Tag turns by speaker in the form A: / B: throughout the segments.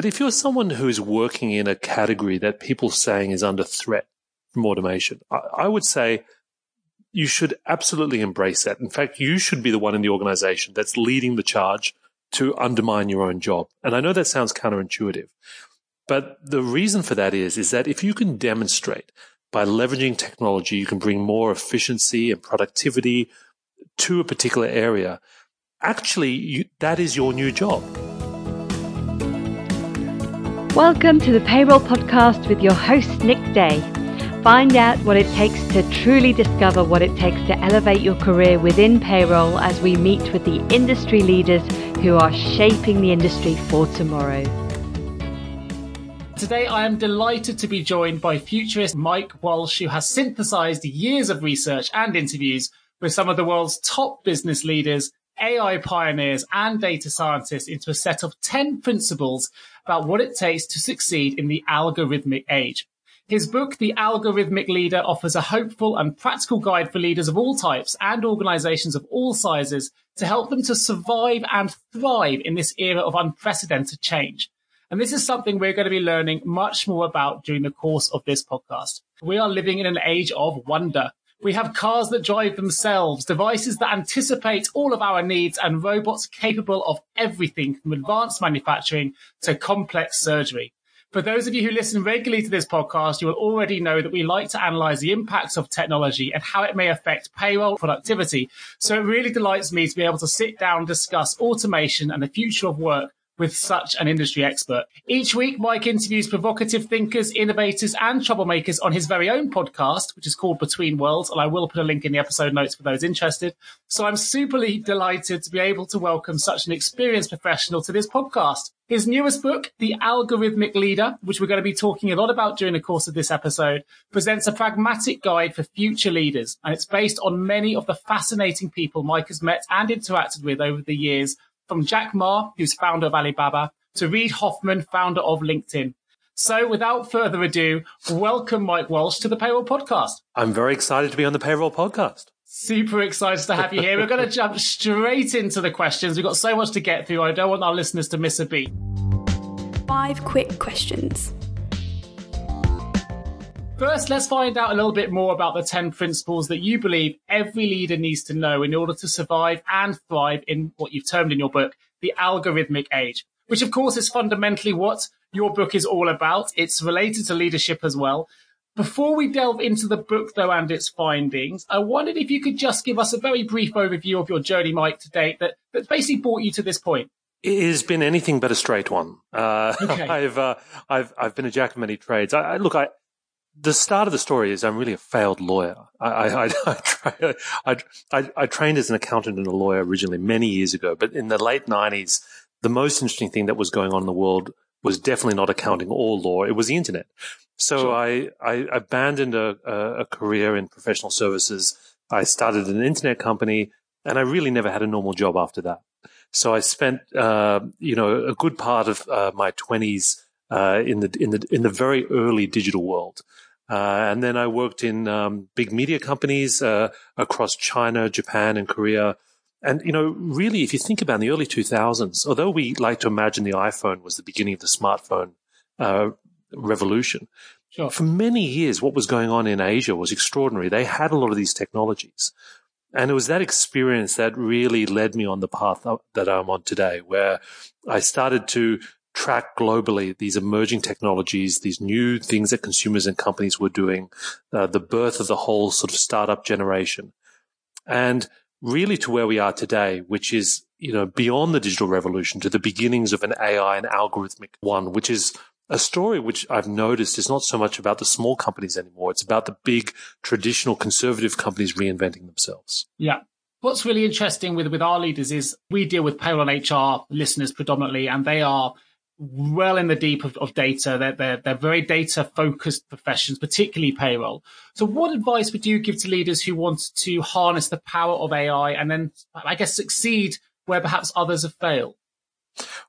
A: But if you're someone who is working in a category that people are saying is under threat from automation, I, I would say you should absolutely embrace that. In fact, you should be the one in the organization that's leading the charge to undermine your own job. And I know that sounds counterintuitive, but the reason for that is, is that if you can demonstrate by leveraging technology, you can bring more efficiency and productivity to a particular area. Actually, you, that is your new job.
B: Welcome to the Payroll Podcast with your host, Nick Day. Find out what it takes to truly discover what it takes to elevate your career within payroll as we meet with the industry leaders who are shaping the industry for tomorrow.
C: Today, I am delighted to be joined by futurist Mike Walsh, who has synthesized years of research and interviews with some of the world's top business leaders, AI pioneers, and data scientists into a set of 10 principles about what it takes to succeed in the algorithmic age. His book, The Algorithmic Leader, offers a hopeful and practical guide for leaders of all types and organizations of all sizes to help them to survive and thrive in this era of unprecedented change. And this is something we're going to be learning much more about during the course of this podcast. We are living in an age of wonder. We have cars that drive themselves, devices that anticipate all of our needs, and robots capable of everything from advanced manufacturing to complex surgery. For those of you who listen regularly to this podcast, you will already know that we like to analyze the impacts of technology and how it may affect payroll productivity. So it really delights me to be able to sit down and discuss automation and the future of work with such an industry expert. Each week, Mike interviews provocative thinkers, innovators, and troublemakers on his very own podcast, which is called Between Worlds. And I will put a link in the episode notes for those interested. So I'm superly delighted to be able to welcome such an experienced professional to this podcast. His newest book, The Algorithmic Leader, which we're going to be talking a lot about during the course of this episode, presents a pragmatic guide for future leaders. And it's based on many of the fascinating people Mike has met and interacted with over the years from Jack Ma, who's founder of Alibaba, to Reid Hoffman, founder of LinkedIn. So without further ado, welcome Mike Walsh to the Payroll Podcast.
A: I'm very excited to be on the Payroll Podcast.
C: Super excited to have you here. We're going to jump straight into the questions. We've got so much to get through. I don't want our listeners to miss a beat.
D: Five quick questions.
C: First, let's find out a little bit more about the 10 principles that you believe every leader needs to know in order to survive and thrive in what you've termed in your book, the algorithmic age, which of course is fundamentally what your book is all about. It's related to leadership as well. Before we delve into the book though and its findings, I wondered if you could just give us a very brief overview of your journey, Mike, to date that, that basically brought you to this point.
A: It has been anything but a straight one. Uh, okay. I've, uh, I've, I've been a jack of many trades. I, I, look, I, the start of the story is I'm really a failed lawyer. I, I, I, I, I, I trained as an accountant and a lawyer originally many years ago, but in the late 90s, the most interesting thing that was going on in the world was definitely not accounting or law. It was the internet. So sure. I, I abandoned a, a, career in professional services. I started an internet company and I really never had a normal job after that. So I spent, uh, you know, a good part of uh, my twenties uh, in the in the in the very early digital world. Uh, and then I worked in um, big media companies uh, across China, Japan, and Korea. And you know, really, if you think about in the early 2000s, although we like to imagine the iPhone was the beginning of the smartphone uh, revolution, sure. for many years, what was going on in Asia was extraordinary. They had a lot of these technologies. And it was that experience that really led me on the path that I'm on today, where I started to track globally these emerging technologies, these new things that consumers and companies were doing, uh, the birth of the whole sort of startup generation, and really to where we are today, which is you know beyond the digital revolution to the beginnings of an AI and algorithmic one, which is a story which I've noticed is not so much about the small companies anymore. It's about the big traditional conservative companies reinventing themselves.
C: Yeah. What's really interesting with, with our leaders is we deal with payroll and HR listeners predominantly, and they are well in the deep of, of data. They're, they're, they're very data focused professions, particularly payroll. So what advice would you give to leaders who want to harness the power of AI and then, I guess, succeed where perhaps others have failed?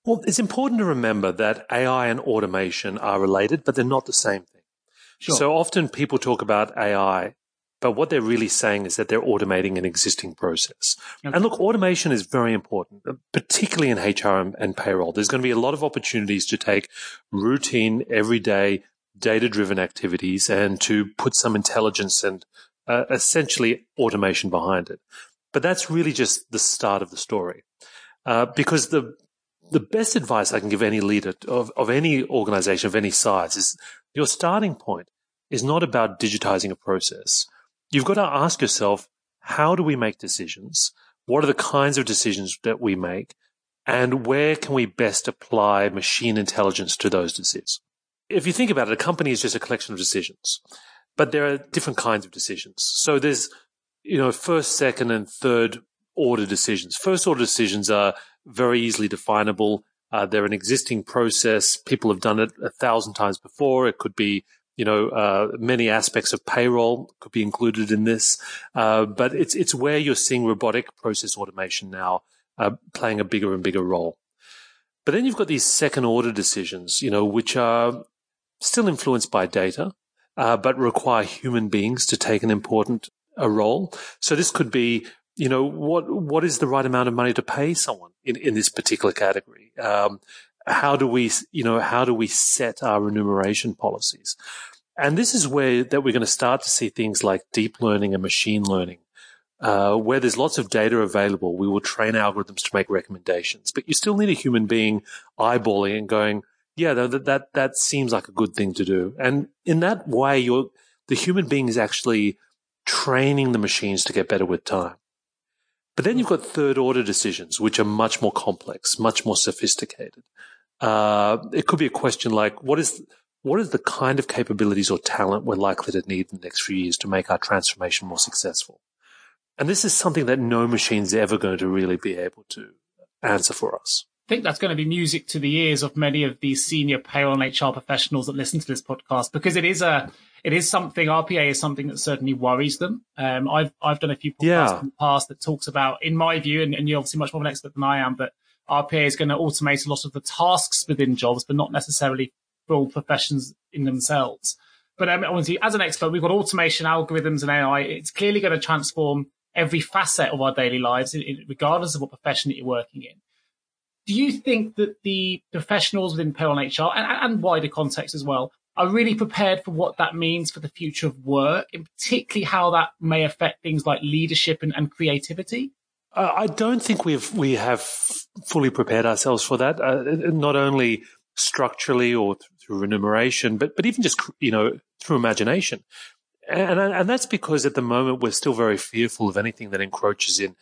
A: Well, it's important to remember that AI and automation are related, but they're not the same thing. Sure. So often people talk about AI But what they're really saying is that they're automating an existing process. Okay. And look, automation is very important, particularly in HR and, and payroll. There's going to be a lot of opportunities to take routine, everyday, data driven activities and to put some intelligence and uh, essentially automation behind it. But that's really just the start of the story. Uh, because the the best advice I can give any leader of, of any organization of any size is your starting point is not about digitizing a process. You've got to ask yourself, how do we make decisions? What are the kinds of decisions that we make? And where can we best apply machine intelligence to those decisions? If you think about it, a company is just a collection of decisions, but there are different kinds of decisions. So there's, you know, first, second, and third order decisions. First order decisions are very easily definable. Uh, they're an existing process. People have done it a thousand times before. It could be, you know, uh, many aspects of payroll could be included in this. Uh, but it's it's where you're seeing robotic process automation now uh, playing a bigger and bigger role. But then you've got these second order decisions, you know, which are still influenced by data, uh, but require human beings to take an important a role. So this could be you know, what what is the right amount of money to pay someone in, in this particular category? Um, how do we, you know, how do we set our remuneration policies? And this is where that we're going to start to see things like deep learning and machine learning, uh, where there's lots of data available. We will train algorithms to make recommendations, but you still need a human being eyeballing and going, yeah, that, that, that seems like a good thing to do. And in that way, you're, the human being is actually training the machines to get better with time. But then you've got third order decisions, which are much more complex, much more sophisticated. Uh, it could be a question like, what is, what is the kind of capabilities or talent we're likely to need in the next few years to make our transformation more successful? And this is something that no machine's ever going to really be able to answer for us.
C: I think that's going to be music to the ears of many of these senior payroll and HR professionals that listen to this podcast because it is a it is something RPA is something that certainly worries them. Um, I've I've done a few podcasts yeah. in the past that talks about, in my view, and, and you're obviously much more of an expert than I am, but RPA is going to automate a lot of the tasks within jobs, but not necessarily full professions in themselves. But um, obviously, as an expert, we've got automation, algorithms, and AI. It's clearly going to transform every facet of our daily lives, regardless of what profession that you're working in. Do you think that the professionals within payroll and HR and, and wider context as well are really prepared for what that means for the future of work, and particularly how that may affect things like leadership and, and creativity?
A: Uh, I don't think we've we have fully prepared ourselves for that. Uh, not only structurally or through remuneration, but but even just you know through imagination, and and that's because at the moment we're still very fearful of anything that encroaches in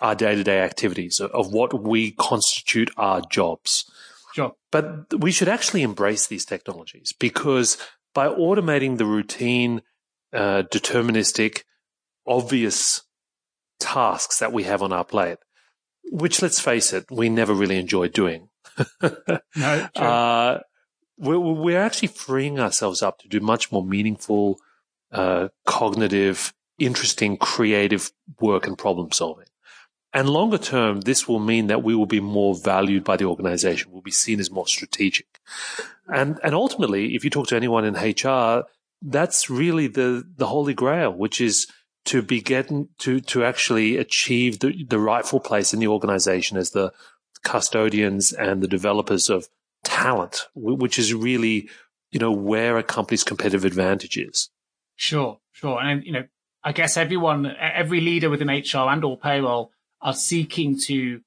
A: our day to day activities of what we constitute our jobs.
C: Sure.
A: But we should actually embrace these technologies because by automating the routine, uh, deterministic, obvious tasks that we have on our plate, which let's face it, we never really enjoy doing.
C: no, uh,
A: we're, we're, actually freeing ourselves up to do much more meaningful, uh, cognitive, interesting, creative work and problem solving. And longer term, this will mean that we will be more valued by the organization. We'll be seen as more strategic. And, and ultimately, if you talk to anyone in HR, that's really the, the holy grail, which is to be getting to, to actually achieve the, the rightful place in the organization as the custodians and the developers of talent, which is really, you know, where a company's competitive advantage is.
C: Sure, sure. And, you know, I guess everyone, every leader within HR and or payroll are seeking to,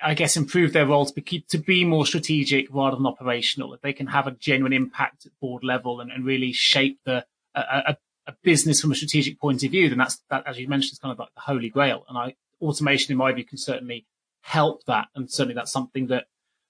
C: I guess, improve their roles to be, to be more strategic rather than operational. If they can have a genuine impact at board level and, and really shape the a, a, a, business from a strategic point of view, then that's that, as you mentioned, is kind of like the holy grail. And I, automation, in my view, can certainly help that. And certainly that's something that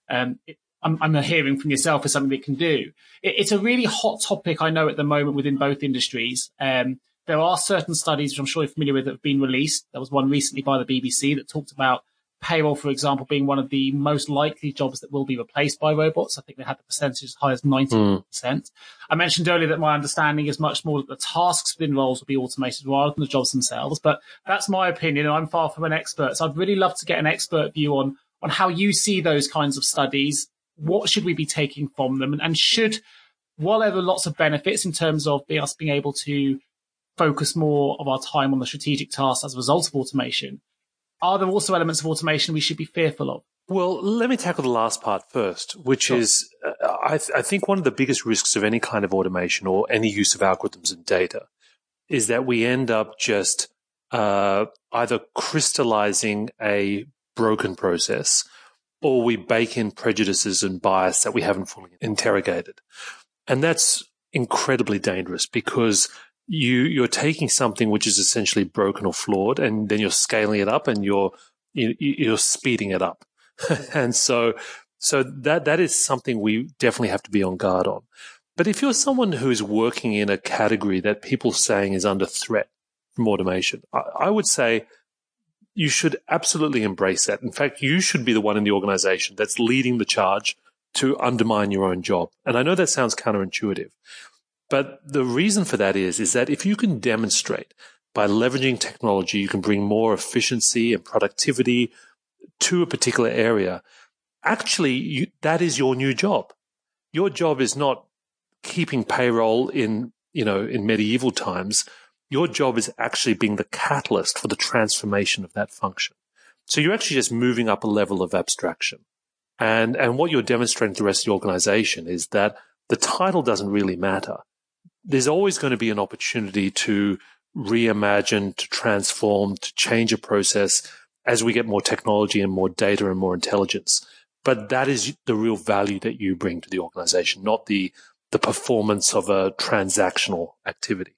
C: um, it, I'm, I'm, hearing from yourself is something that can do. It, it's a really hot topic, I know, at the moment within both industries. Um, there are certain studies, which I'm sure you're familiar with, that have been released. There was one recently by the BBC that talked about payroll, for example, being one of the most likely jobs that will be replaced by robots. I think they had the percentage as high as 90%. Mm. I mentioned earlier that my understanding is much more that the tasks within roles will be automated rather than the jobs themselves. But that's my opinion, and I'm far from an expert. So I'd really love to get an expert view on, on how you see those kinds of studies. What should we be taking from them? And, and should, while there are lots of benefits in terms of us being able to focus more of our time on the strategic tasks as a result of automation. Are there also elements of automation we should be fearful of?
A: Well, let me tackle the last part first, which sure. is uh, I, th- I think one of the biggest risks of any kind of automation or any use of algorithms and data is that we end up just uh, either crystallizing a broken process or we bake in prejudices and bias that we haven't fully interrogated. And that's incredibly dangerous because you, you're taking something which is essentially broken or flawed and then you're scaling it up and you're, you, you're speeding it up. and so, so that, that is something we definitely have to be on guard on. But if you're someone who is working in a category that people saying is under threat from automation, I, I would say you should absolutely embrace that. In fact, you should be the one in the organization that's leading the charge to undermine your own job. And I know that sounds counterintuitive, but the reason for that is, is that if you can demonstrate by leveraging technology, you can bring more efficiency and productivity to a particular area, actually you, that is your new job. Your job is not keeping payroll in, you know, in medieval times. Your job is actually being the catalyst for the transformation of that function. So you're actually just moving up a level of abstraction. And, and what you're demonstrating to the rest of the organization is that the title doesn't really matter. There's always going to be an opportunity to reimagine, to transform, to change a process as we get more technology and more data and more intelligence. But that is the real value that you bring to the organization, not the, the performance of a transactional activity.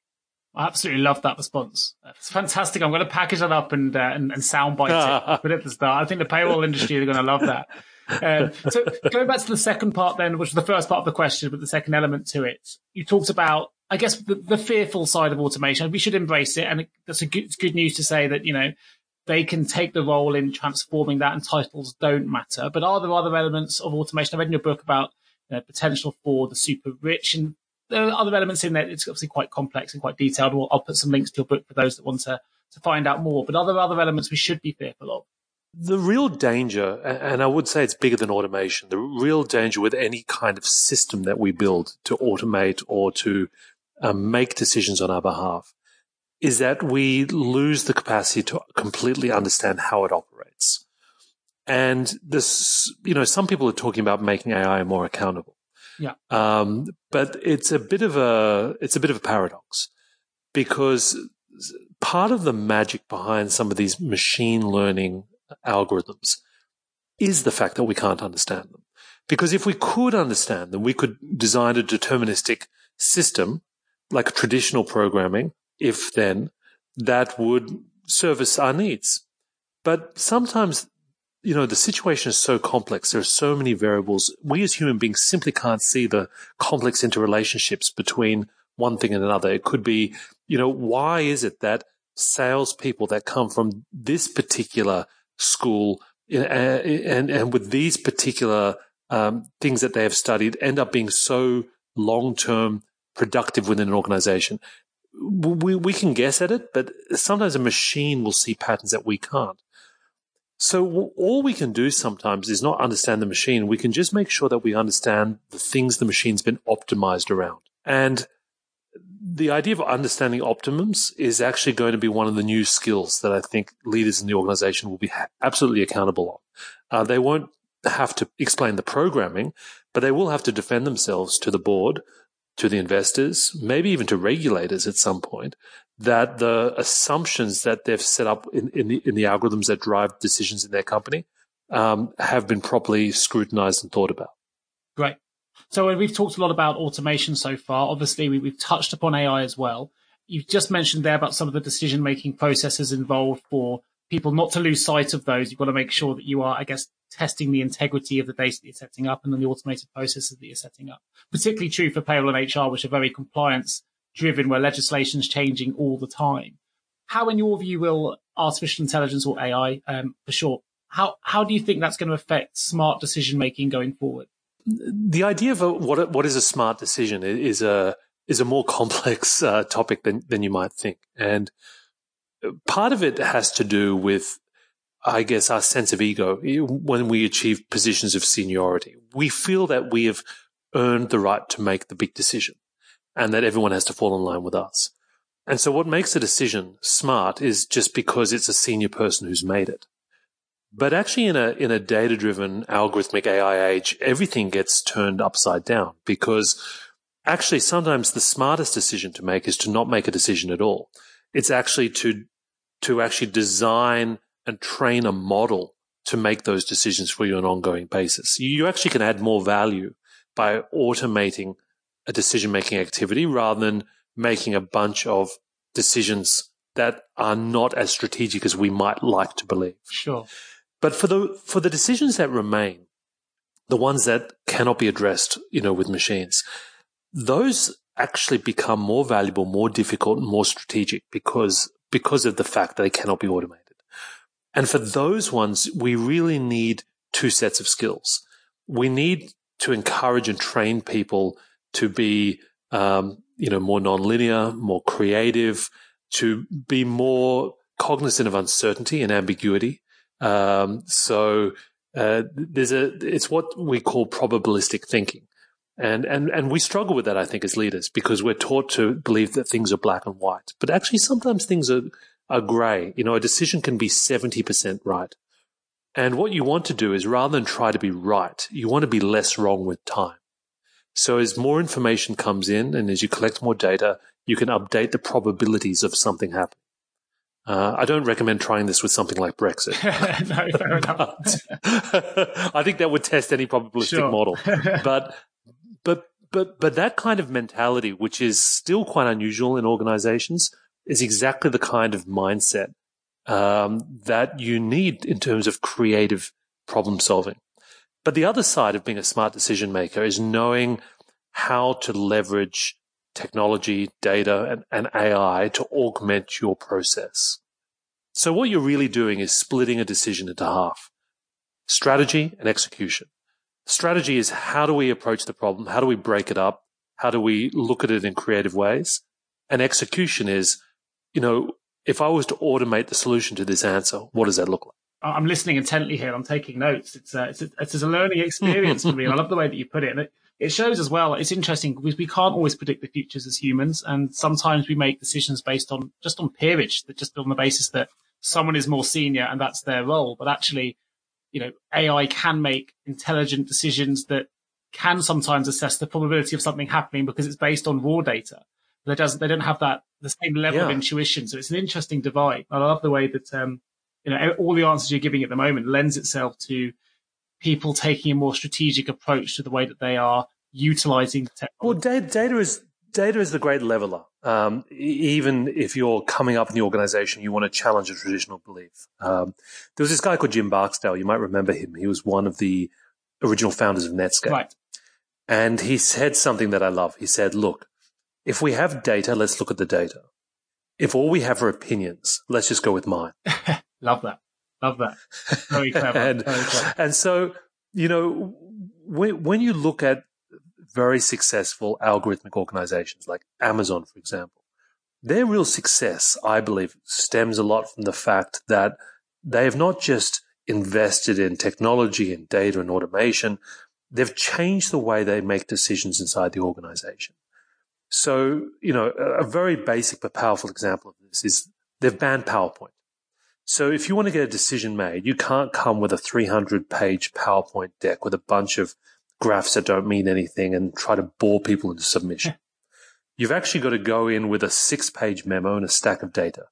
C: I absolutely love that response. It's fantastic. I'm going to package that up and uh, and, and soundbite it, put it at the start. I think the payroll industry are going to love that. Um, so going back to the second part then, which was the first part of the question, but the second element to it, you talked about, I guess, the, the fearful side of automation. We should embrace it, and that's a good, good news to say that you know they can take the role in transforming that and titles don't matter. But are there other elements of automation? I read in your book about know, potential for the super rich and there are other elements in there. It's obviously quite complex and quite detailed. I'll put some links to your book for those that want to, to find out more. But are there other elements we should be fearful of?
A: The real danger, and I would say it's bigger than automation, the real danger with any kind of system that we build to automate or to um, make decisions on our behalf is that we lose the capacity to completely understand how it operates. And this, you know, some people are talking about making AI more accountable.
C: Yeah.
A: Um, but it's a bit of a, it's a bit of a paradox because part of the magic behind some of these machine learning algorithms is the fact that we can't understand them. Because if we could understand them, we could design a deterministic system like traditional programming if then that would service our needs. But sometimes, you know, the situation is so complex. There are so many variables. We as human beings simply can't see the complex interrelationships between one thing and another. It could be, you know, why is it that salespeople that come from this particular school and, and, and with these particular um, things that they have studied end up being so long term productive within an organization we, we can guess at it, but sometimes a machine will see patterns that we can't. So all we can do sometimes is not understand the machine. We can just make sure that we understand the things the machine's been optimized around. And the idea of understanding optimums is actually going to be one of the new skills that I think leaders in the organization will be absolutely accountable on. Uh, they won't have to explain the programming, but they will have to defend themselves to the board to the investors, maybe even to regulators at some point, that the assumptions that they've set up in, in, the, in the algorithms that drive decisions in their company um, have been properly scrutinized and thought about.
C: Great. So we've talked a lot about automation so far. Obviously, we, have touched upon AI as well. You've just mentioned there about some of the decision making processes involved for people not to lose sight of those. You've got to make sure that you are, I guess, testing the integrity of the data that you're setting up and then the automated processes that you're setting up. Particularly true for payroll and HR, which are very compliance driven, where legislation is changing all the time. How, in your view, will artificial intelligence or AI, um, for short, how, how do you think that's going to affect smart decision making going forward?
A: The idea of a, what what is a smart decision is a is a more complex uh, topic than than you might think, and part of it has to do with I guess, our sense of ego when we achieve positions of seniority. We feel that we have earned the right to make the big decision and that everyone has to fall in line with us. And so what makes a decision smart is just because it's a senior person who's made it. But actually in a, in a data driven algorithmic AI age, everything gets turned upside down because actually sometimes the smartest decision to make is to not make a decision at all. It's actually to, to actually design and train a model to make those decisions for you on an ongoing basis. You actually can add more value by automating a decision making activity rather than making a bunch of decisions that are not as strategic as we might like to believe.
C: Sure.
A: But for the for the decisions that remain, the ones that cannot be addressed, you know, with machines, those actually become more valuable, more difficult, and more strategic because because of the fact that they cannot be automated. And for those ones, we really need two sets of skills. We need to encourage and train people to be, um, you know, more nonlinear, more creative, to be more cognizant of uncertainty and ambiguity. Um, so uh, there's a it's what we call probabilistic thinking, and and and we struggle with that, I think, as leaders because we're taught to believe that things are black and white, but actually sometimes things are are grey. You know, a decision can be seventy percent right, and what you want to do is rather than try to be right, you want to be less wrong with time. So as more information comes in and as you collect more data, you can update the probabilities of something happening. Uh, I don't recommend trying this with something like Brexit.
C: no, fair
A: enough. I think that would test any probabilistic
C: sure.
A: model. But, but, but, but that kind of mentality, which is still quite unusual in organizations, is exactly the kind of mindset um, that you need in terms of creative problem solving. But the other side of being a smart decision maker is knowing how to leverage technology, data, and, and, AI to augment your process. So what you're really doing is splitting a decision into half. Strategy and execution. Strategy is how do we approach the problem? How do we break it up? How do we look at it in creative ways? And execution is, you know, if I was to automate the solution to this answer, what does that look like?
C: I'm listening intently here. I'm taking notes. It's a, it's a, it's a learning experience for me. And I love the way that you put it. And it, it shows as well. It's interesting because we can't always predict the futures as humans. And sometimes we make decisions based on just on peerage, that just on the basis that someone is more senior and that's their role. But actually, you know, AI can make intelligent decisions that can sometimes assess the probability of something happening because it's based on raw data. They doesn't, they don't have that, the same level yeah. of intuition. So it's an interesting divide. I love the way that, um, you know, all the answers you're giving at the moment lends itself to people taking a more strategic approach to the way that they are utilizing technology.
A: Well, data, data is data is the great leveler. Um, even if you're coming up in the organization, you want to challenge a traditional belief. Um, there was this guy called Jim Barksdale. You might remember him. He was one of the original founders of Netscape.
C: Right.
A: And he said something that I love. He said, look, if we have data, let's look at the data. If all we have are opinions, let's just go with mine.
C: Love that. Love that. Very clever.
A: and,
C: Very clever.
A: and so, you know, when, when you look at very successful algorithmic organizations like Amazon, for example, their real success, I believe, stems a lot from the fact that they have not just invested in technology and data and automation, they've changed the way they make decisions inside the organization. So, you know, a very basic but powerful example of this is they've banned PowerPoint. So if you want to get a decision made, you can't come with a 300 page PowerPoint deck with a bunch of graphs that don't mean anything and try to bore people into submission. You've actually got to go in with a six page memo and a stack of data.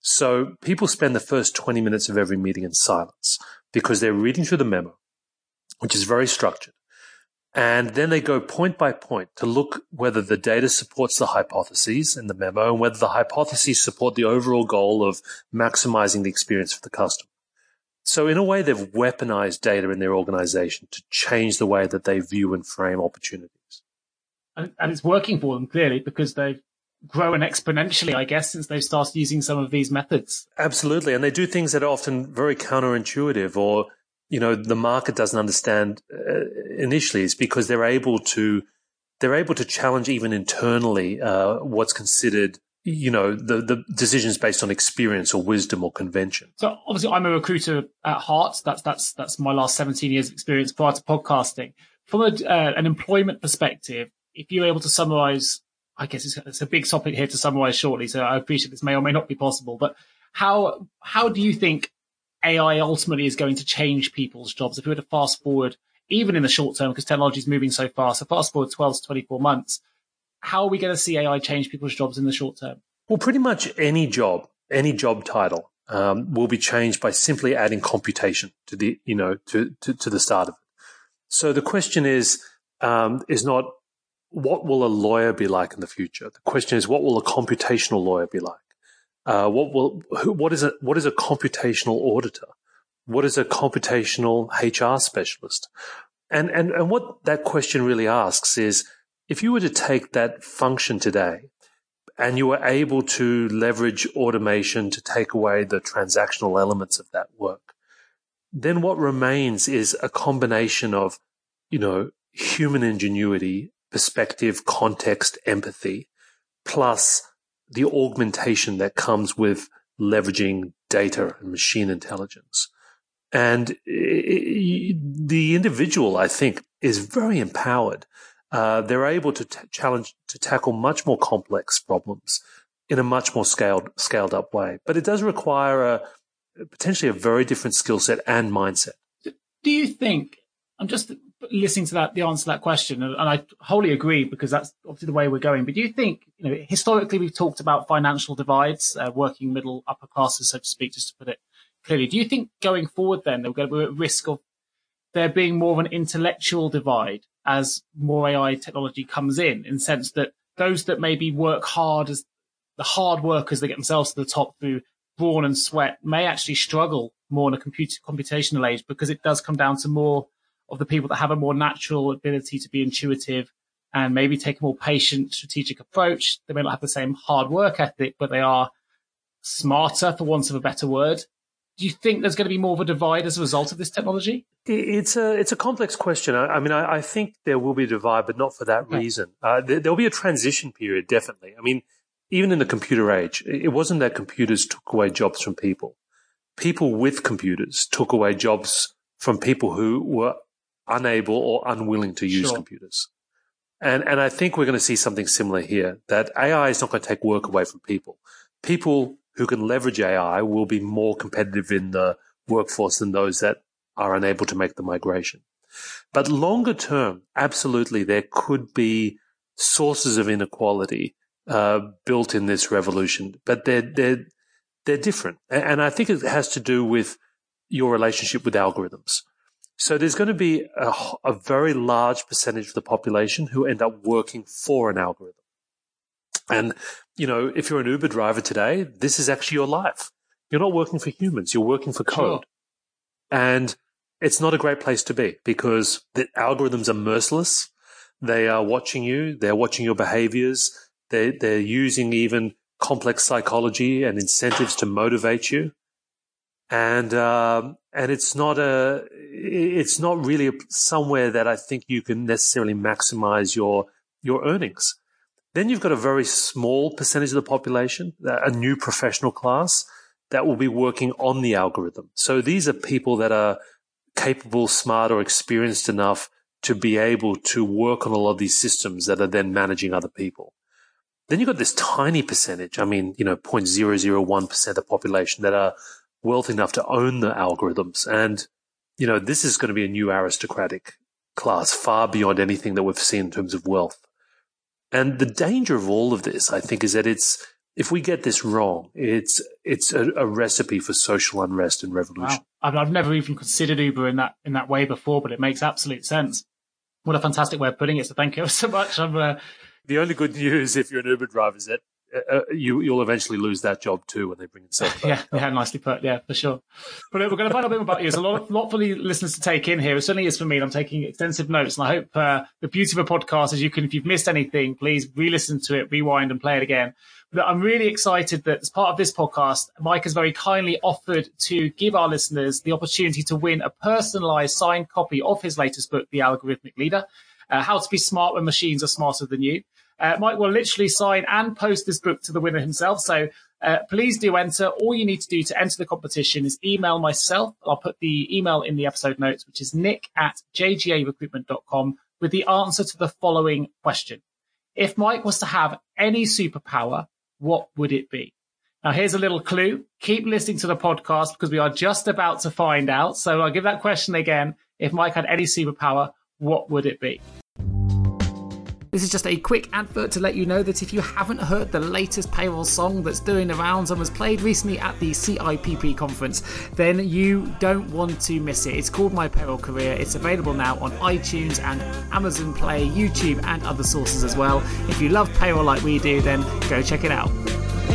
A: So people spend the first 20 minutes of every meeting in silence because they're reading through the memo, which is very structured. And then they go point by point to look whether the data supports the hypotheses in the memo and whether the hypotheses support the overall goal of maximizing the experience for the customer. So in a way, they've weaponized data in their organization to change the way that they view and frame opportunities.
C: And, and it's working for them clearly because they've grown exponentially, I guess, since they've started using some of these methods.
A: Absolutely. And they do things that are often very counterintuitive or you know the market doesn't understand uh, initially is because they're able to they're able to challenge even internally uh, what's considered you know the the decisions based on experience or wisdom or convention.
C: So obviously, I'm a recruiter at heart. That's that's that's my last 17 years experience prior to podcasting. From a, uh, an employment perspective, if you're able to summarize I guess it's, it's a big topic here to summarize shortly. So I appreciate this may or may not be possible, but how, how do you think AI ultimately is going to change people's jobs? If we were to fast forward, even in the short term, because technology is moving so fast, so fast forward 12 to 24 months, how are we going to see AI change people's jobs in the short term?
A: Well, pretty much any job, any job title um, will be changed by simply adding computation to the, you know, to, to, to the start of it. So the question is, um, is not what will a lawyer be like in the future? The question is, what will a computational lawyer be like? Uh, what will, what is a, what is a computational auditor? What is a computational HR specialist? And, and, and what that question really asks is, if you were to take that function today and you were able to leverage automation to take away the transactional elements of that work, then what remains is a combination of, you know, human ingenuity, perspective, context, empathy, plus the augmentation that comes with leveraging data and machine intelligence. And the individual, I think, is very empowered. Uh, they're able to t- challenge, to tackle much more complex problems in a much more scaled, scaled up way. But it does require a, potentially a very different skill set and mindset.
C: Do you think, I'm just listening to that, the answer to that question, and I wholly agree because that's obviously the way we're going. But do you think, you know, historically we've talked about financial divides, uh, working middle, upper classes, so to speak, just to put it clearly. Do you think going forward then we're going to be at risk of there being more of an intellectual divide as more AI technology comes in, in the sense that those that maybe work hard as the hard workers that get themselves to the top through brawn and sweat may actually struggle more in a computer computational age because it does come down to more of the people that have a more natural ability to be intuitive and maybe take a more patient, strategic approach. They may not have the same hard work ethic, but they are smarter, for want of a better word. Do you think there's going to be more of a divide as a result of this technology?
A: It's a it's a complex question. I, I mean, I, I, think there will be a divide, but not for that okay. reason. Uh, there, will be a transition period, definitely. I mean, even in the computer age, it wasn't that computers took away jobs from people. People with computers took away jobs from people who were unable or unwilling to use sure. computers. And, and I think we're going to see something similar here that AI is not going to take work away from people. People who can leverage AI will be more competitive in the workforce than those that are unable to make the migration. But longer term, absolutely, there could be sources of inequality uh, built in this revolution, but they're they're they're different, and I think it has to do with your relationship with algorithms. So there's going to be a, a very large percentage of the population who end up working for an algorithm. And, you know, if you're an Uber driver today, this is actually your life. You're not working for humans. You're working for code. Sure. And it's not a great place to be because the algorithms are merciless. They are watching you. They're watching your behaviors. They, they're using even complex psychology and incentives to motivate you and um, and it's not a it's not really somewhere that I think you can necessarily maximize your your earnings. Then you've got a very small percentage of the population, uh, a new professional class that will be working on the algorithm. So these are people that are capable, smart, or experienced enough to be able to work on a lot of these systems that are then managing other people. Then you've got this tiny percentage, I mean, you know, 0.001% of the population that are wealthy enough to own the algorithms. And, you know, this is going to be a new aristocratic class far beyond anything that we've seen in terms of wealth. And the danger of all of this, I think, is that it's, if we get this wrong, it's, it's a, a recipe for social unrest and revolution. Wow.
C: I've, I've never even considered Uber in that, in that way before, but it makes absolute sense. What a fantastic way of putting it. So thank you so much. I'm, uh...
A: the only good news if you're an Uber driver is that uh, uh, you you'll eventually lose that job too when they bring it back.
C: yeah, yeah, nicely put. Yeah, for sure. But we're going to find out a bit more about you. There's a lot, lot for the listeners to take in here. It certainly is for me. And I'm taking extensive notes, and I hope uh, the beauty of a podcast is you can, if you've missed anything, please re-listen to it, rewind, and play it again. But I'm really excited that as part of this podcast, Mike has very kindly offered to give our listeners the opportunity to win a personalized signed copy of his latest book, The Algorithmic Leader. Uh, how to be smart when machines are smarter than you. Uh, Mike will literally sign and post this book to the winner himself. So uh, please do enter. All you need to do to enter the competition is email myself. I'll put the email in the episode notes, which is nick at jgarecruitment.com with the answer to the following question. If Mike was to have any superpower, what would it be? Now, here's a little clue. Keep listening to the podcast because we are just about to find out. So I'll give that question again. If Mike had any superpower, what would it be? This is just a quick advert to let you know that if you haven't heard the latest payroll song that's doing the rounds and was played recently at the CIPP conference, then you don't want to miss it. It's called My Payroll Career. It's available now on iTunes and Amazon Play, YouTube, and other sources as well. If you love payroll like we do, then go check it out.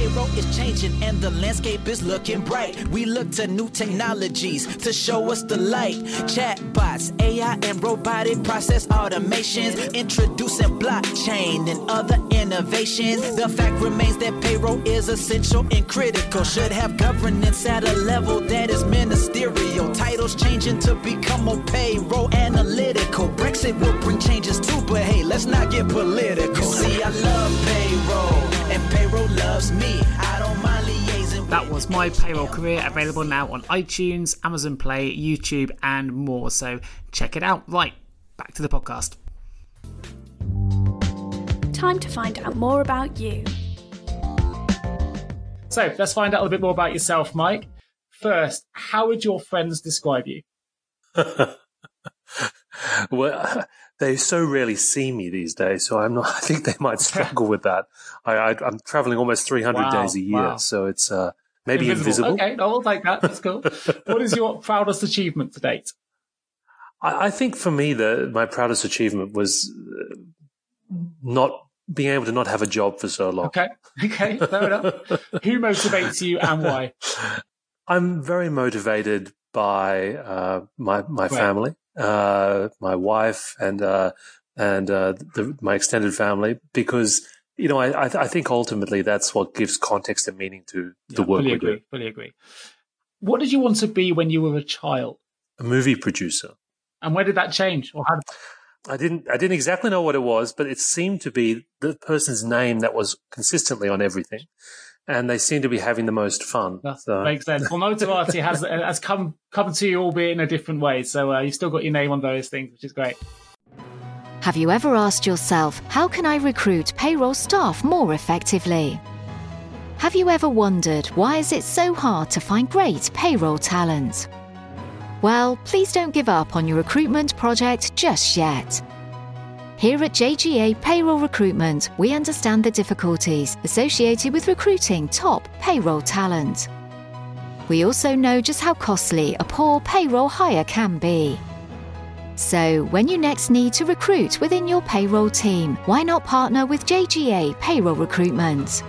E: Payroll is changing and the landscape is looking bright. We look to new technologies to show us the light. Chatbots, AI, and robotic process automations, introducing blockchain and other innovations. The fact remains that payroll is essential and critical. Should have governance at a level that is ministerial. Titles changing to become more payroll analytical. Brexit will bring changes too, but hey, let's not get political. You See, I love payroll and payroll loves me.
C: That was my payroll career, available now on iTunes, Amazon Play, YouTube, and more. So check it out. Right, back to the podcast.
D: Time to find out more about you.
C: So let's find out a little bit more about yourself, Mike. First, how would your friends describe you?
A: well, they so rarely see me these days, so I'm not. I think they might struggle with that. I, am traveling almost 300 wow, days a year, wow. so it's uh, maybe invisible.
C: invisible. Okay, no, I'll take that. That's cool. what is your proudest achievement to date?
A: I, I think for me, the my proudest achievement was uh, not being able to not have a job for so long.
C: Okay, okay, fair enough. Who motivates you and why?
A: I'm very motivated by uh, my my family uh, my wife and uh, and uh, the, my extended family because you know I I, th- I, think ultimately that's what gives context and meaning to the yeah, work
C: fully
A: we
C: agree,
A: do.
C: Fully agree. What did you want to be when you were a child?
A: A movie producer.
C: And where did that change, or how? Did-
A: I didn't. I didn't exactly know what it was, but it seemed to be the person's name that was consistently on everything and they seem to be having the most fun.
C: That so. makes sense. Well, notoriety has has come come to you, albeit in a different way. So uh, you've still got your name on those things, which is great.
F: Have you ever asked yourself, how can I recruit payroll staff more effectively? Have you ever wondered why is it so hard to find great payroll talent? Well, please don't give up on your recruitment project just yet. Here at JGA Payroll Recruitment, we understand the difficulties associated with recruiting top payroll talent. We also know just how costly a poor payroll hire can be. So, when you next need to recruit within your payroll team, why not partner with JGA Payroll Recruitment?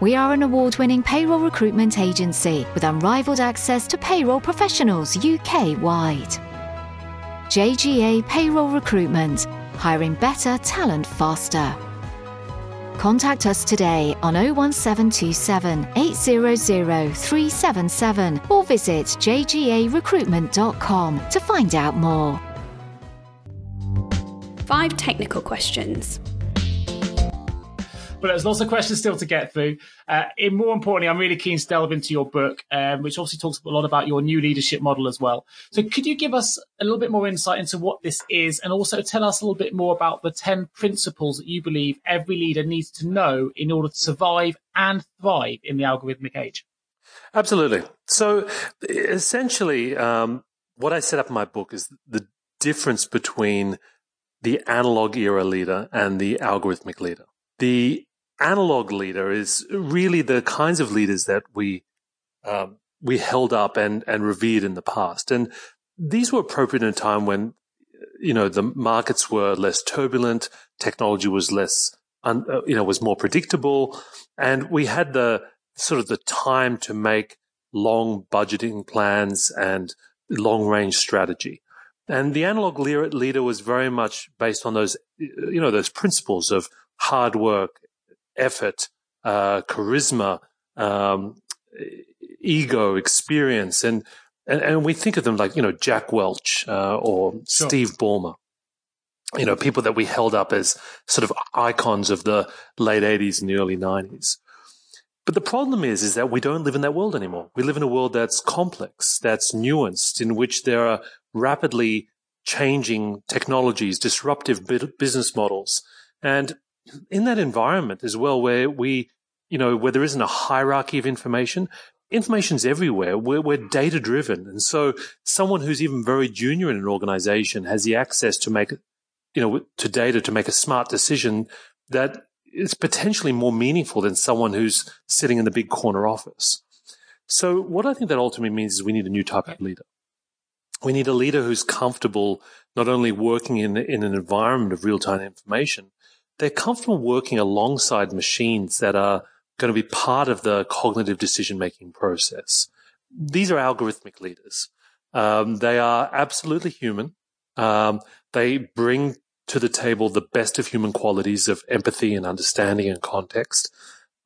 F: We are an award winning payroll recruitment agency with unrivaled access to payroll professionals UK wide. JGA Payroll Recruitment hiring better talent faster. Contact us today on 01727 800 377 or visit jgarecruitment.com to find out more.
D: Five technical questions.
C: But there's lots of questions still to get through. Uh, and more importantly, I'm really keen to delve into your book, um, which obviously talks a lot about your new leadership model as well. So could you give us a little bit more insight into what this is and also tell us a little bit more about the 10 principles that you believe every leader needs to know in order to survive and thrive in the algorithmic age?
A: Absolutely. So essentially, um, what I set up in my book is the difference between the analog era leader and the algorithmic leader. The analog leader is really the kinds of leaders that we um, we held up and and revered in the past, and these were appropriate in a time when you know the markets were less turbulent, technology was less un, uh, you know was more predictable, and we had the sort of the time to make long budgeting plans and long range strategy. And the analog leader was very much based on those, you know, those principles of hard work, effort, uh, charisma, um, ego, experience, and, and, and we think of them like you know Jack Welch uh, or sure. Steve Ballmer, you know people that we held up as sort of icons of the late '80s and the early '90s. But the problem is, is that we don't live in that world anymore. We live in a world that's complex, that's nuanced, in which there are rapidly changing technologies, disruptive business models, and in that environment as well, where we, you know, where there isn't a hierarchy of information, information's everywhere. We're, we're data driven. And so someone who's even very junior in an organization has the access to make, you know, to data to make a smart decision that is potentially more meaningful than someone who's sitting in the big corner office. So what I think that ultimately means is we need a new type of leader. We need a leader who's comfortable not only working in, in an environment of real time information, they're comfortable working alongside machines that are going to be part of the cognitive decision making process. These are algorithmic leaders. Um, they are absolutely human. Um, they bring to the table the best of human qualities of empathy and understanding and context,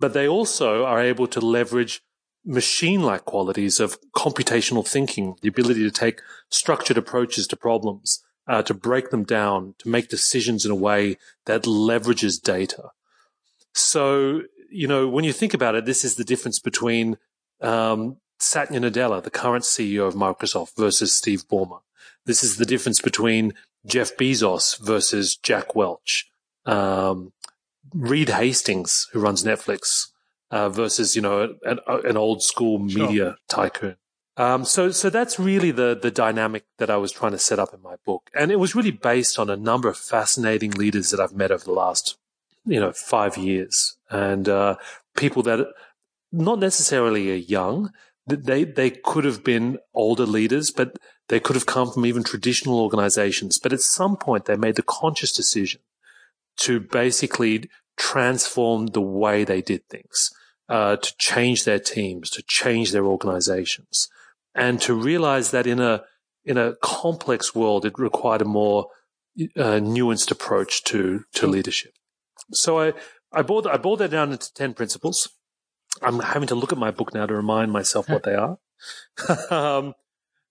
A: but they also are able to leverage machine like qualities of computational thinking, the ability to take structured approaches to problems, uh, to break them down, to make decisions in a way that leverages data. So, you know, when you think about it, this is the difference between um, Satya Nadella, the current CEO of Microsoft, versus Steve Ballmer. This is the difference between Jeff Bezos versus Jack Welch. Um, Reed Hastings, who runs Netflix, uh, versus you know an, an old school media sure. tycoon. Um, so so that's really the the dynamic that I was trying to set up in my book, and it was really based on a number of fascinating leaders that I've met over the last you know five years, and uh, people that not necessarily are young. They they could have been older leaders, but they could have come from even traditional organizations. But at some point, they made the conscious decision to basically transform the way they did things uh, to change their teams, to change their organizations, and to realize that in a in a complex world, it required a more uh, nuanced approach to to leadership. So I I boiled I boiled that down into ten principles. I'm having to look at my book now to remind myself what they are. um,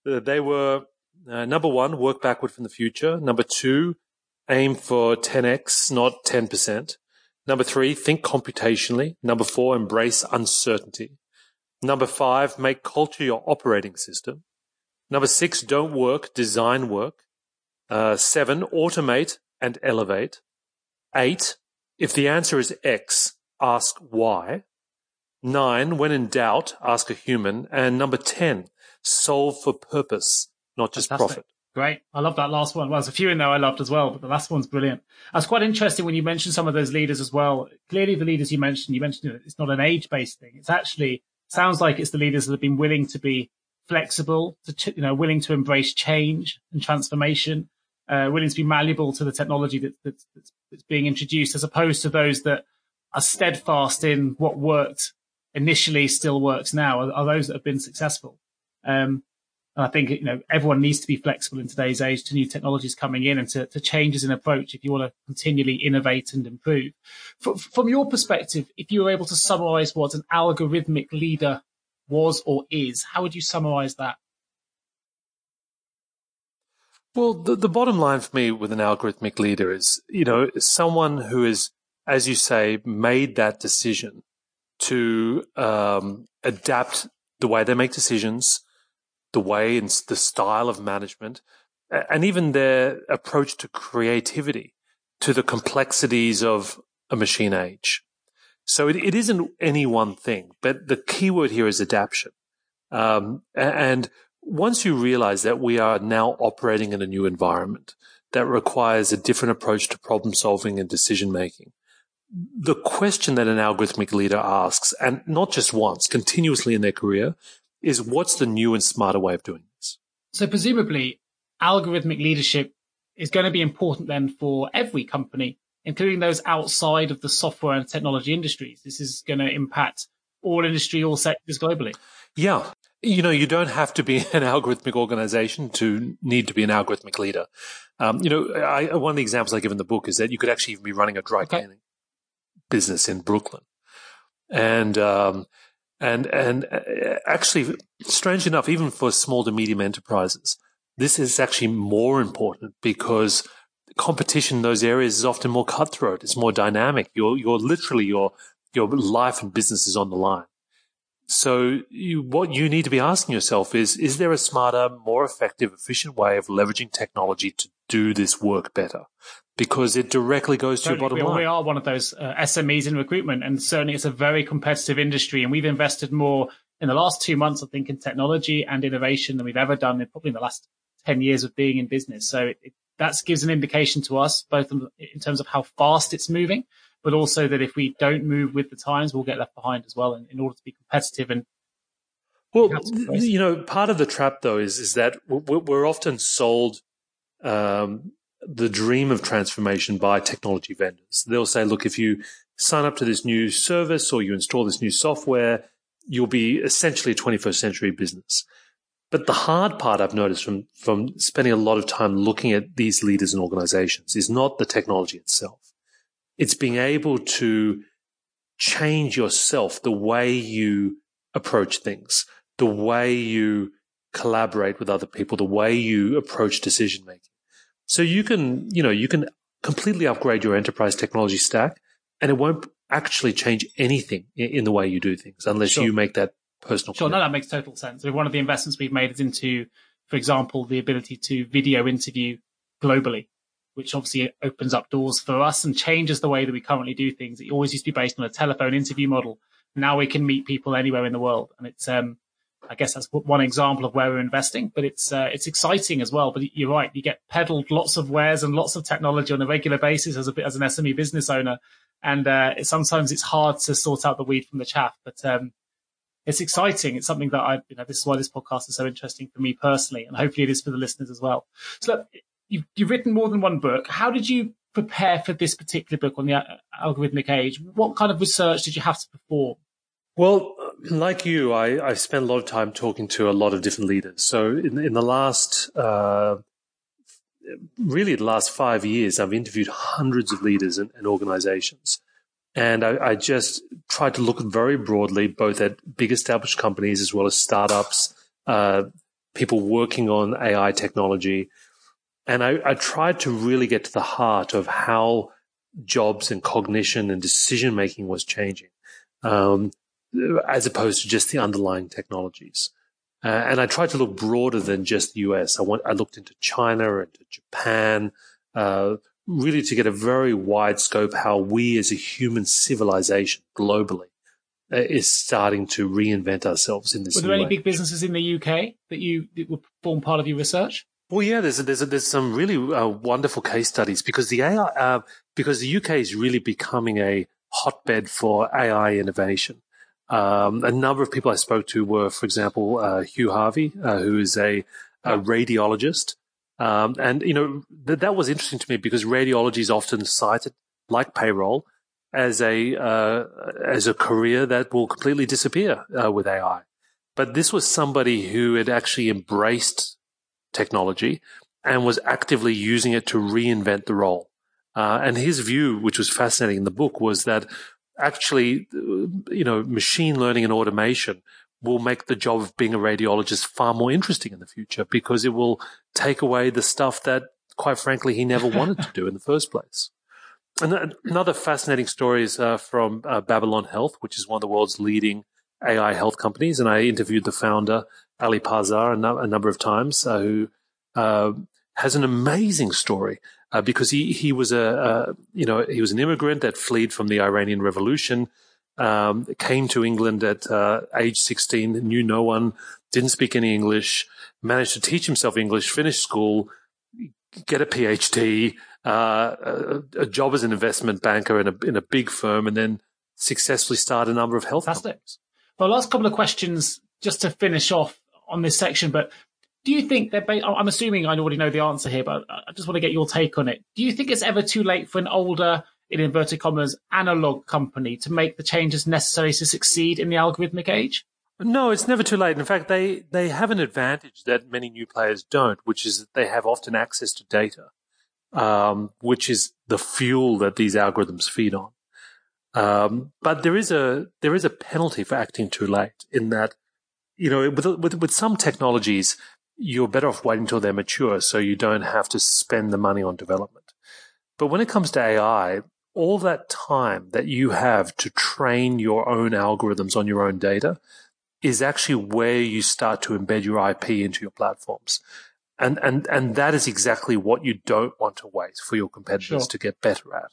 A: they were uh, number one, work backward from the future. Number two, aim for 10x, not 10%. Number three, think computationally. Number four, embrace uncertainty. Number five, make culture your operating system. Number six, don't work, design work. Uh, seven, automate and elevate. Eight, if the answer is X, ask why. Nine, when in doubt, ask a human. And number 10, solve for purpose, not just Fantastic. profit.
C: Great. I love that last one. Well, there's a few in there I loved as well, but the last one's brilliant. That's quite interesting when you mentioned some of those leaders as well. Clearly, the leaders you mentioned, you mentioned it's not an age based thing. It's actually sounds like it's the leaders that have been willing to be flexible, to, you know, willing to embrace change and transformation, uh, willing to be malleable to the technology that, that, that's, that's being introduced, as opposed to those that are steadfast in what worked initially, still works now, are, are those that have been successful. Um, and I think, you know, everyone needs to be flexible in today's age to new technologies coming in and to, to changes in approach if you want to continually innovate and improve. from your perspective, if you were able to summarize what an algorithmic leader was or is, how would you summarize that?
A: Well, the, the bottom line for me with an algorithmic leader is, you know, someone who is, as you say, made that decision to um, adapt the way they make decisions, the way and the style of management, and even their approach to creativity, to the complexities of a machine age. So it, it isn't any one thing, but the key word here is adaptation. Um, and once you realize that we are now operating in a new environment that requires a different approach to problem solving and decision making, the question that an algorithmic leader asks, and not just once, continuously in their career, is what's the new and smarter way of doing this?
C: So presumably algorithmic leadership is going to be important then for every company, including those outside of the software and technology industries. This is going to impact all industry, all sectors globally.
A: Yeah. You know, you don't have to be an algorithmic organization to need to be an algorithmic leader. Um, you know, I, one of the examples I give in the book is that you could actually even be running a dry cleaning business in Brooklyn. And, um, and, and uh, actually, strange enough, even for small to medium enterprises, this is actually more important because competition in those areas is often more cutthroat. It's more dynamic. You're, you're literally your, your life and business is on the line. So you, what you need to be asking yourself is, is there a smarter, more effective, efficient way of leveraging technology to do this work better because it directly goes to your bottom
C: we,
A: line.
C: We are one of those uh, SMEs in recruitment, and certainly it's a very competitive industry. And we've invested more in the last two months, I think, in technology and innovation than we've ever done in probably in the last 10 years of being in business. So it, that gives an indication to us, both in terms of how fast it's moving, but also that if we don't move with the times, we'll get left behind as well in, in order to be competitive and
A: well, you know, part of the trap though is is that we're often sold um, the dream of transformation by technology vendors. They'll say, look, if you sign up to this new service or you install this new software, you'll be essentially a 21st century business. But the hard part I've noticed from, from spending a lot of time looking at these leaders and organizations is not the technology itself. It's being able to change yourself, the way you approach things, the way you collaborate with other people, the way you approach decision making. So you can, you know, you can completely upgrade your enterprise technology stack and it won't actually change anything in, the way you do things unless sure. you make that personal.
C: Sure, no, that makes total sense. one of the investments we've made is into, for example, the ability to video interview globally, which obviously opens up doors for us and changes the way that we currently do things. It always used to be based on a telephone interview model. Now we can meet people anywhere in the world, and it's um, I guess that's one example of where we're investing, but it's uh, it's exciting as well. But you're right, you get peddled lots of wares and lots of technology on a regular basis as a bit as an SME business owner, and uh, it, sometimes it's hard to sort out the weed from the chaff. But um, it's exciting. It's something that I, you know, this is why this podcast is so interesting for me personally, and hopefully it is for the listeners as well. So look, you've, you've written more than one book. How did you prepare for this particular book on the algorithmic age? What kind of research did you have to perform?
A: Well, like you, I, I've spent a lot of time talking to a lot of different leaders. So in, in the last, uh, really the last five years, I've interviewed hundreds of leaders and, and organizations. And I, I, just tried to look very broadly, both at big established companies as well as startups, uh, people working on AI technology. And I, I tried to really get to the heart of how jobs and cognition and decision making was changing. Um, as opposed to just the underlying technologies. Uh, and I tried to look broader than just the US. I, went, I looked into China and Japan, uh, really to get a very wide scope how we as a human civilization globally uh, is starting to reinvent ourselves in this.
C: Were there any way. big businesses in the UK that you that would form part of your research?
A: Well, yeah, there's a, there's a, there's some really uh, wonderful case studies because the AI uh, because the UK is really becoming a hotbed for AI innovation. Um, a number of people I spoke to were, for example, uh, Hugh Harvey, uh, who is a, a radiologist. Um, and, you know, th- that was interesting to me because radiology is often cited, like payroll, as a, uh, as a career that will completely disappear uh, with AI. But this was somebody who had actually embraced technology and was actively using it to reinvent the role. Uh, and his view, which was fascinating in the book, was that actually, you know, machine learning and automation will make the job of being a radiologist far more interesting in the future because it will take away the stuff that, quite frankly, he never wanted to do in the first place. And another fascinating story is uh, from uh, Babylon Health, which is one of the world's leading AI health companies. And I interviewed the founder, Ali Parsa, a, no- a number of times, uh, who uh, has an amazing story uh, because he he was a, a, you know he was an immigrant that fled from the Iranian Revolution, um, came to England at uh, age 16, knew no one, didn't speak any English, managed to teach himself English, finish school, get a PhD, uh, a, a, job as an investment banker in a in a big firm, and then successfully start a number of health Fantastic. companies.
C: Well, last couple of questions just to finish off on this section, but do you think that I'm assuming I already know the answer here, but I just want to get your take on it. Do you think it's ever too late for an older, in inverted commas, analog company to make the changes necessary to succeed in the algorithmic age?
A: No, it's never too late. In fact, they, they have an advantage that many new players don't, which is that they have often access to data, um, which is the fuel that these algorithms feed on. Um, but there is a there is a penalty for acting too late in that, you know, with with, with some technologies, you're better off waiting until they're mature so you don't have to spend the money on development. But when it comes to AI, all that time that you have to train your own algorithms on your own data is actually where you start to embed your IP into your platforms. And, and, and that is exactly what you don't want to wait for your competitors sure. to get better at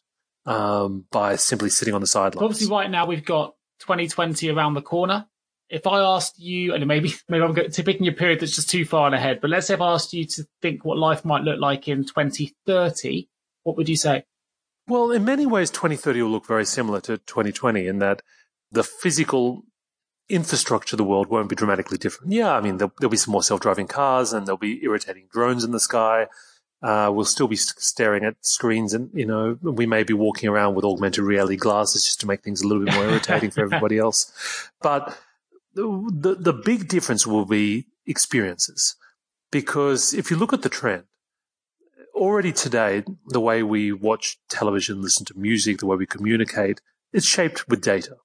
A: um, by simply sitting on the sidelines.
C: Obviously, right now we've got 2020 around the corner. If I asked you, and maybe maybe I'm going to picking a period that's just too far ahead, but let's say if I asked you to think what life might look like in 2030, what would you say?
A: Well, in many ways, 2030 will look very similar to 2020 in that the physical infrastructure of the world won't be dramatically different. Yeah, I mean, there'll, there'll be some more self-driving cars and there'll be irritating drones in the sky. Uh, we'll still be staring at screens and, you know, we may be walking around with augmented reality glasses just to make things a little bit more irritating for everybody else. But the, the, big difference will be experiences. Because if you look at the trend, already today, the way we watch television, listen to music, the way we communicate, it's shaped with data.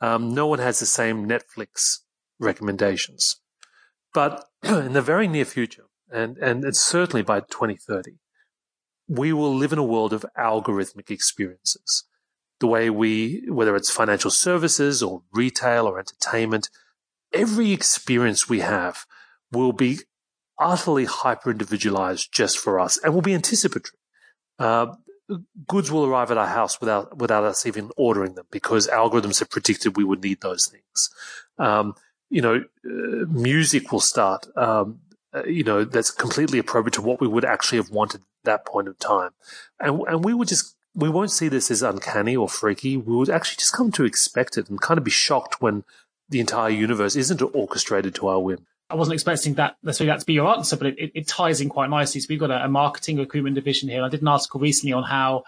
A: Um, no one has the same Netflix recommendations. But in the very near future, and, and it's certainly by 2030, we will live in a world of algorithmic experiences. The way we, whether it's financial services or retail or entertainment, every experience we have will be utterly hyper individualized just for us and will be anticipatory. Uh, goods will arrive at our house without without us even ordering them because algorithms have predicted we would need those things. Um, you know, uh, music will start. Um, uh, you know, that's completely appropriate to what we would actually have wanted at that point of time, and and we would just we won't see this as uncanny or freaky. We would actually just come to expect it and kind of be shocked when the entire universe isn't orchestrated to our whim.
C: I wasn't expecting that necessarily that to be your answer, but it, it, it ties in quite nicely. So we've got a, a, marketing recruitment division here. I did an article recently on how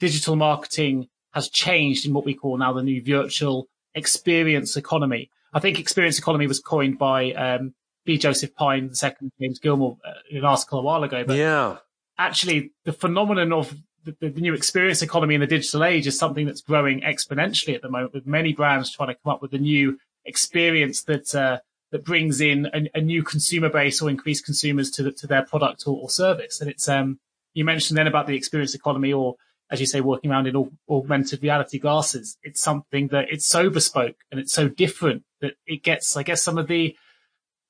C: digital marketing has changed in what we call now the new virtual experience economy. I think experience economy was coined by um, B. Joseph Pine, the second James Gilmore, uh, in an article a while ago.
A: But yeah,
C: actually, the phenomenon of the, the, new experience economy in the digital age is something that's growing exponentially at the moment, with many brands trying to come up with a new experience that uh, that brings in a, a, new consumer base or increased consumers to the, to their product or, or, service. And it's um you mentioned then about the experience economy or as you say, working around in augmented reality glasses. It's something that it's so bespoke and it's so different that it gets, I guess, some of the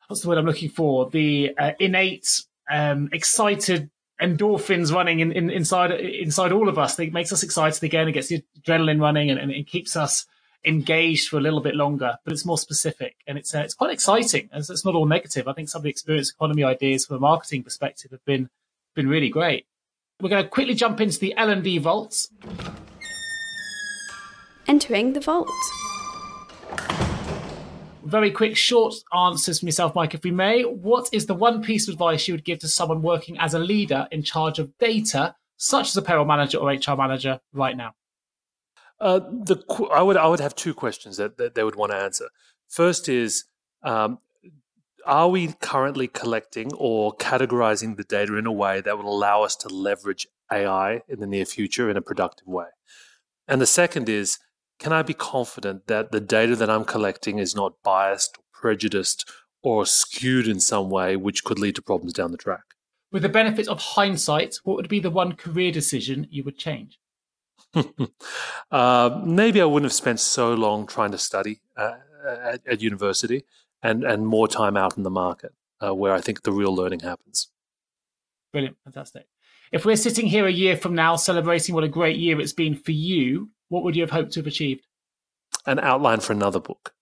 C: what's the word I'm looking for? The uh, innate, um, excited endorphins running in, in, inside inside all of us. It makes us excited again. It gets the adrenaline running and, and it keeps us engaged for a little bit longer, but it's more specific and it's uh, it's quite exciting. And it's not all negative. I think some of the experience economy ideas from a marketing perspective have been been really great. We're going to quickly jump into the L and D vaults.
D: Entering the vault.
C: Very quick, short answers from yourself, Mike, if we may. What is the one piece of advice you would give to someone working as a leader in charge of data, such as a payroll manager or HR manager, right now?
A: Uh, the I would I would have two questions that, that they would want to answer. First is, um, are we currently collecting or categorizing the data in a way that will allow us to leverage AI in the near future in a productive way? And the second is, can I be confident that the data that I'm collecting is not biased, prejudiced, or skewed in some way, which could lead to problems down the track?
C: With the benefit of hindsight, what would be the one career decision you would change?
A: uh, maybe I wouldn't have spent so long trying to study uh, at, at, university and, and more time out in the market uh, where I think the real learning happens.
C: Brilliant. Fantastic. If we're sitting here a year from now celebrating what a great year it's been for you, what would you have hoped to have achieved?
A: An outline for another book.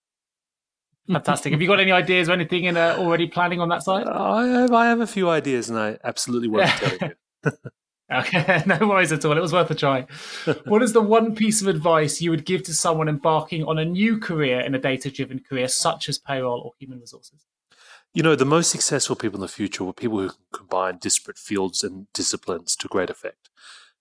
C: Fantastic. have you got any ideas or anything in uh, already planning on that side?
A: I have, I have a few ideas and I absolutely won't tell you.
C: Okay, no worries at all. It was worth a try. what is the one piece of advice you would give to someone embarking on a new career in a data driven career, such as payroll or human resources?
A: You know, the most successful people in the future were people who can combine disparate fields and disciplines to great effect.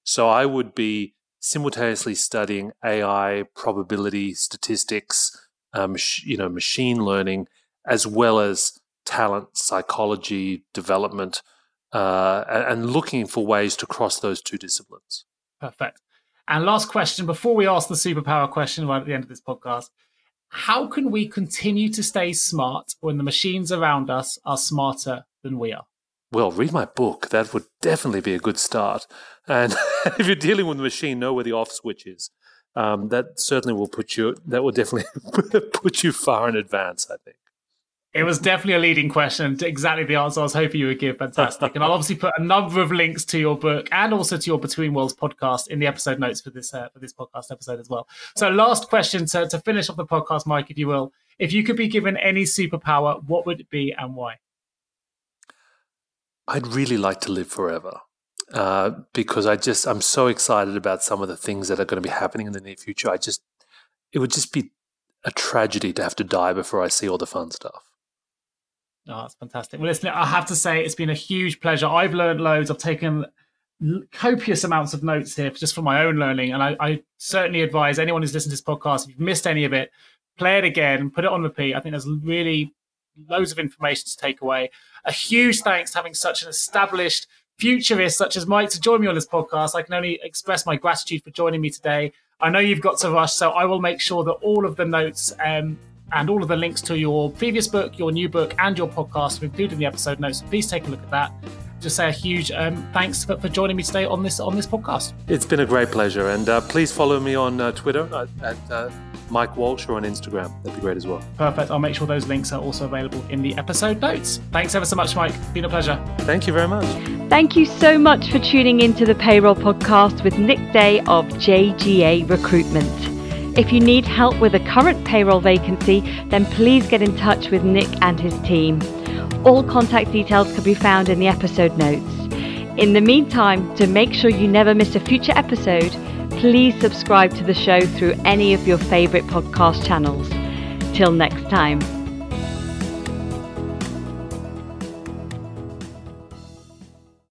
A: So I would be simultaneously studying AI, probability, statistics, um, you know, machine learning, as well as talent, psychology, development, uh, and looking for ways to cross those two disciplines.
C: Perfect. And last question before we ask the superpower question right at the end of this podcast how can we continue to stay smart when the machines around us are smarter than we are?
A: Well, read my book. That would definitely be a good start. And if you're dealing with a machine, know where the off switch is. Um, that certainly will put you. That will definitely put you far in advance. I think
C: It was definitely a leading question. Exactly the answer I was hoping you would give. Fantastic. and I'll obviously put a number of links to your book and also to your Between Worlds podcast in the episode notes for this uh, for this podcast episode as well. So, last question to, to finish off the podcast, Mike, if you will. If you could be given any superpower, what would it be and why?
A: I'd really like to live forever. Uh, because I just I'm so excited about some of the things that are going to be happening in the near future. I just it would just be a tragedy to have to die before I see all the fun stuff.
C: Oh, that's fantastic. Well, listen, I have to say it's been a huge pleasure. I've learned loads. I've taken copious amounts of notes here just for my own learning. And I, I, certainly advise anyone who's listened to this podcast, if you've missed any of it, play it again, put it on repeat. I think there's really loads of information to take away. A huge thanks to having such an established futurist such as Mike to join me on this podcast. I can only express my gratitude for joining me today. I know you've got to rush, so I will make sure that all of the notes um, and all of the links to your previous book, your new book, and your podcast are included in the episode notes. So please take a look at that. Just say a huge um, thanks for, for, joining me today on this on this podcast.
A: It's been a great pleasure, and uh, please follow me on uh, Twitter at uh, Mike Walsh or on Instagram. That'd be great as well.
C: Perfect. I'll make sure those links are also available in the episode notes. Thanks ever so much, Mike. Been a pleasure.
A: Thank you very much.
B: Thank you so much for tuning into the Payroll Podcast with Nick Day of JGA Recruitment. If you need help with a current payroll vacancy, then please get in touch with Nick and his team. All contact details can be found in the episode notes. In the meantime, to make sure you never miss a future episode, please subscribe to the show through any of your favourite podcast channels. Till next time.